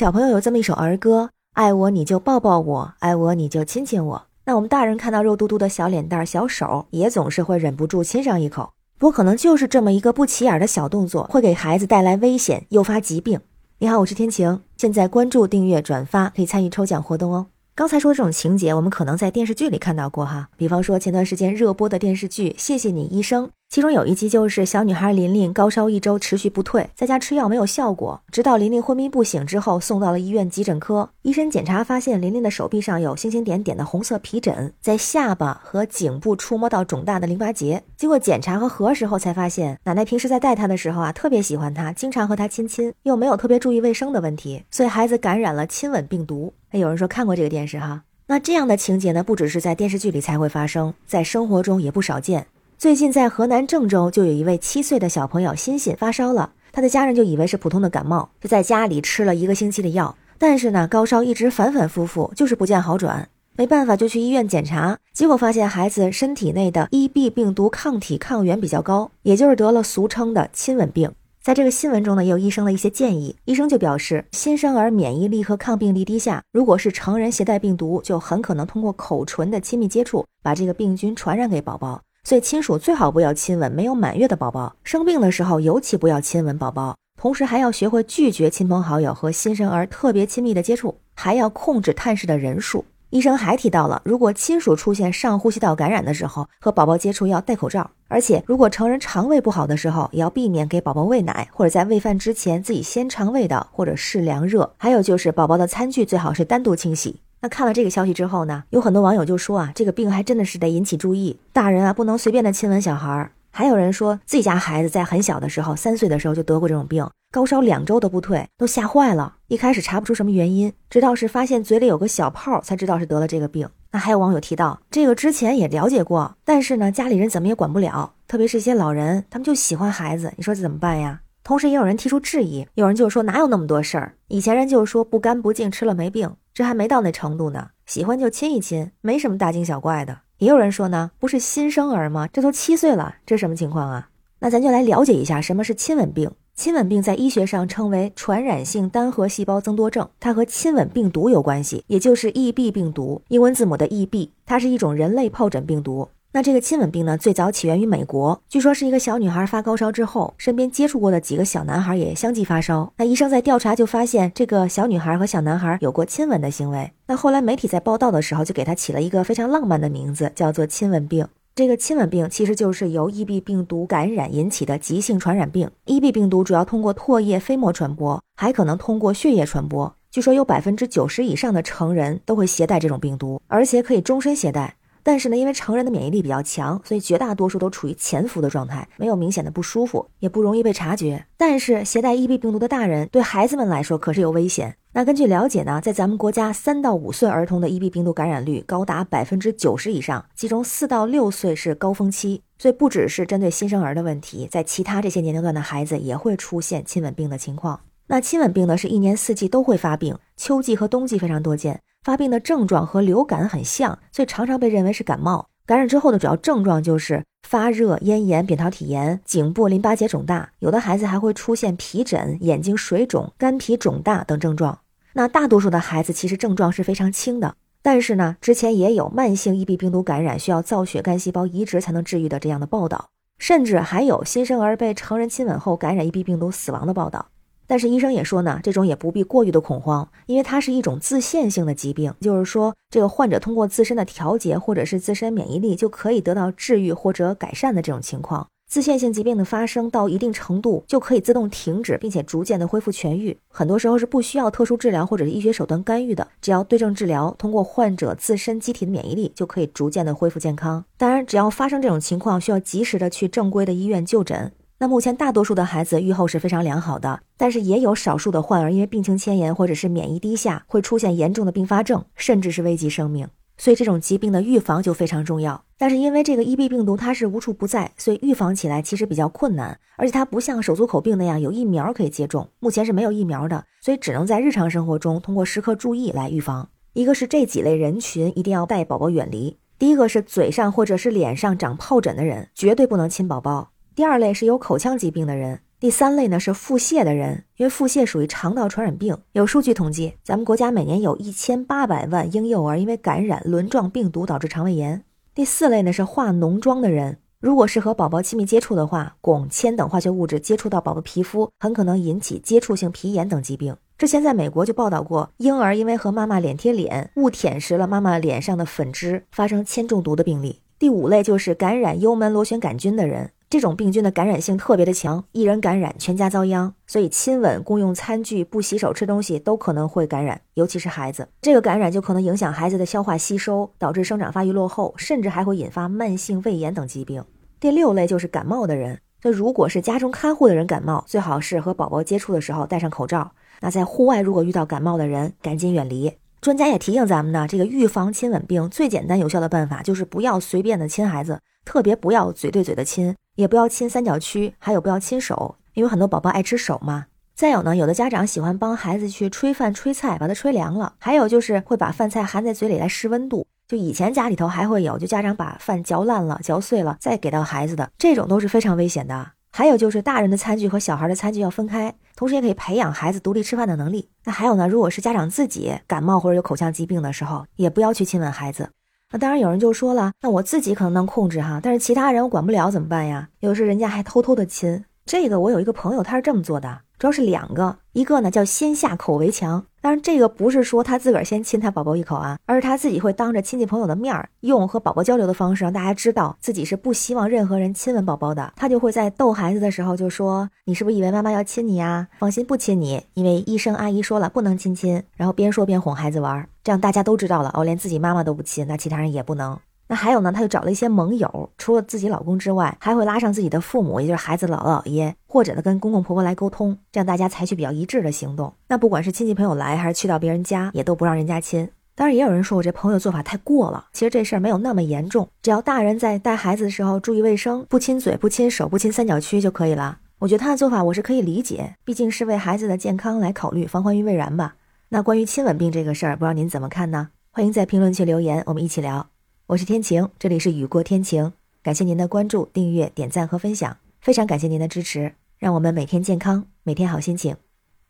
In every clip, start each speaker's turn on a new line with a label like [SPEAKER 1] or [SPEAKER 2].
[SPEAKER 1] 小朋友有这么一首儿歌：爱我你就抱抱我，爱我你就亲亲我。那我们大人看到肉嘟嘟的小脸蛋儿、小手，也总是会忍不住亲上一口。不过可能就是这么一个不起眼的小动作，会给孩子带来危险，诱发疾病。你好，我是天晴，现在关注、订阅、转发，可以参与抽奖活动哦。刚才说这种情节，我们可能在电视剧里看到过哈，比方说前段时间热播的电视剧《谢谢你医生》。其中有一集就是小女孩琳琳高烧一周持续不退，在家吃药没有效果，直到琳琳昏迷不醒之后送到了医院急诊科。医生检查发现琳琳的手臂上有星星点点的红色皮疹，在下巴和颈部触摸到肿大的淋巴结。经过检查和核实后才发现，奶奶平时在带她的时候啊，特别喜欢她，经常和她亲亲，又没有特别注意卫生的问题，所以孩子感染了亲吻病毒。哎，有人说看过这个电视哈，那这样的情节呢，不只是在电视剧里才会发生，在生活中也不少见。最近在河南郑州，就有一位七岁的小朋友欣欣发烧了，他的家人就以为是普通的感冒，就在家里吃了一个星期的药，但是呢，高烧一直反反复复，就是不见好转，没办法就去医院检查，结果发现孩子身体内的 EB 病毒抗体抗原比较高，也就是得了俗称的亲吻病。在这个新闻中呢，也有医生的一些建议，医生就表示，新生儿免疫力和抗病力低下，如果是成人携带病毒，就很可能通过口唇的亲密接触，把这个病菌传染给宝宝。所以亲属最好不要亲吻没有满月的宝宝，生病的时候尤其不要亲吻宝宝。同时还要学会拒绝亲朋好友和新生儿特别亲密的接触，还要控制探视的人数。医生还提到了，如果亲属出现上呼吸道感染的时候，和宝宝接触要戴口罩。而且如果成人肠胃不好的时候，也要避免给宝宝喂奶，或者在喂饭之前自己先尝味道或者试凉热。还有就是宝宝的餐具最好是单独清洗。那看了这个消息之后呢，有很多网友就说啊，这个病还真的是得引起注意，大人啊不能随便的亲吻小孩儿。还有人说自己家孩子在很小的时候，三岁的时候就得过这种病，高烧两周都不退，都吓坏了。一开始查不出什么原因，直到是发现嘴里有个小泡，才知道是得了这个病。那还有网友提到，这个之前也了解过，但是呢，家里人怎么也管不了，特别是一些老人，他们就喜欢孩子，你说这怎么办呀？同时也有人提出质疑，有人就说哪有那么多事儿？以前人就说不干不净吃了没病。这还没到那程度呢，喜欢就亲一亲，没什么大惊小怪的。也有人说呢，不是新生儿吗？这都七岁了，这什么情况啊？那咱就来了解一下什么是亲吻病。亲吻病在医学上称为传染性单核细胞增多症，它和亲吻病毒有关系，也就是 EB 病毒，英文字母的 EB，它是一种人类疱疹病毒。那这个亲吻病呢，最早起源于美国，据说是一个小女孩发高烧之后，身边接触过的几个小男孩也相继发烧。那医生在调查就发现，这个小女孩和小男孩有过亲吻的行为。那后来媒体在报道的时候，就给她起了一个非常浪漫的名字，叫做亲吻病。这个亲吻病其实就是由 EB 病毒感染引起的急性传染病。EB 病毒主要通过唾液飞沫传播，还可能通过血液传播。据说有百分之九十以上的成人都会携带这种病毒，而且可以终身携带。但是呢，因为成人的免疫力比较强，所以绝大多数都处于潜伏的状态，没有明显的不舒服，也不容易被察觉。但是携带 EB 病毒的大人对孩子们来说可是有危险。那根据了解呢，在咱们国家三到五岁儿童的 EB 病毒感染率高达百分之九十以上，其中四到六岁是高峰期。所以不只是针对新生儿的问题，在其他这些年龄段的孩子也会出现亲吻病的情况。那亲吻病呢，是一年四季都会发病，秋季和冬季非常多见。发病的症状和流感很像，所以常常被认为是感冒。感染之后的主要症状就是发热、咽炎、扁桃体炎、颈部淋巴结肿大，有的孩子还会出现皮疹、眼睛水肿、肝脾肿大等症状。那大多数的孩子其实症状是非常轻的，但是呢，之前也有慢性 EB 病毒感染需要造血干细胞移植才能治愈的这样的报道，甚至还有新生儿被成人亲吻后感染 EB 病毒死亡的报道。但是医生也说呢，这种也不必过于的恐慌，因为它是一种自限性的疾病，就是说这个患者通过自身的调节或者是自身免疫力就可以得到治愈或者改善的这种情况。自限性疾病的发生到一定程度就可以自动停止，并且逐渐的恢复痊愈，很多时候是不需要特殊治疗或者是医学手段干预的，只要对症治疗，通过患者自身机体的免疫力就可以逐渐的恢复健康。当然，只要发生这种情况，需要及时的去正规的医院就诊。那目前大多数的孩子愈后是非常良好的，但是也有少数的患儿因为病情迁延或者是免疫低下，会出现严重的并发症，甚至是危及生命。所以这种疾病的预防就非常重要。但是因为这个 EB 病毒它是无处不在，所以预防起来其实比较困难，而且它不像手足口病那样有疫苗可以接种，目前是没有疫苗的，所以只能在日常生活中通过时刻注意来预防。一个是这几类人群一定要带宝宝远离，第一个是嘴上或者是脸上长疱疹的人，绝对不能亲宝宝。第二类是有口腔疾病的人，第三类呢是腹泻的人，因为腹泻属于肠道传染病，有数据统计，咱们国家每年有一千八百万婴幼儿因为感染轮状病毒导致肠胃炎。第四类呢是化脓妆的人，如果是和宝宝亲密接触的话，汞、铅等化学物质接触到宝宝皮肤，很可能引起接触性皮炎等疾病。之前在美国就报道过，婴儿因为和妈妈脸贴脸，误舔食了妈妈脸上的粉脂，发生铅中毒的病例。第五类就是感染幽门螺旋杆菌的人。这种病菌的感染性特别的强，一人感染全家遭殃，所以亲吻、共用餐具、不洗手吃东西都可能会感染，尤其是孩子。这个感染就可能影响孩子的消化吸收，导致生长发育落后，甚至还会引发慢性胃炎等疾病。第六类就是感冒的人，那如果是家中看护的人感冒，最好是和宝宝接触的时候戴上口罩。那在户外如果遇到感冒的人，赶紧远离。专家也提醒咱们呢，这个预防亲吻病最简单有效的办法就是不要随便的亲孩子，特别不要嘴对嘴的亲。也不要亲三角区，还有不要亲手，因为很多宝宝爱吃手嘛。再有呢，有的家长喜欢帮孩子去吹饭、吹菜，把它吹凉了。还有就是会把饭菜含在嘴里来试温度。就以前家里头还会有，就家长把饭嚼烂了、嚼碎了再给到孩子的，这种都是非常危险的。还有就是大人的餐具和小孩的餐具要分开，同时也可以培养孩子独立吃饭的能力。那还有呢，如果是家长自己感冒或者有口腔疾病的时候，也不要去亲吻孩子。那当然，有人就说了，那我自己可能能控制哈，但是其他人我管不了怎么办呀？有时人家还偷偷的亲，这个我有一个朋友，他是这么做的。主要是两个，一个呢叫先下口为强，当然这个不是说他自个儿先亲他宝宝一口啊，而是他自己会当着亲戚朋友的面儿，用和宝宝交流的方式让大家知道自己是不希望任何人亲吻宝宝的。他就会在逗孩子的时候就说：“你是不是以为妈妈要亲你呀？放心，不亲你，因为医生阿姨说了不能亲亲。”然后边说边哄孩子玩，这样大家都知道了哦，连自己妈妈都不亲，那其他人也不能。那还有呢，他就找了一些盟友，除了自己老公之外，还会拉上自己的父母，也就是孩子姥姥姥爷，或者呢跟公公婆婆来沟通，这样大家采取比较一致的行动。那不管是亲戚朋友来，还是去到别人家，也都不让人家亲。当然，也有人说我这朋友做法太过了。其实这事儿没有那么严重，只要大人在带孩子的时候注意卫生，不亲嘴、不亲手、不亲三角区就可以了。我觉得他的做法我是可以理解，毕竟是为孩子的健康来考虑，防患于未然吧。那关于亲吻病这个事儿，不知道您怎么看呢？欢迎在评论区留言，我们一起聊。我是天晴，这里是雨过天晴，感谢您的关注、订阅、点赞和分享，非常感谢您的支持，让我们每天健康，每天好心情，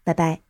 [SPEAKER 1] 拜拜。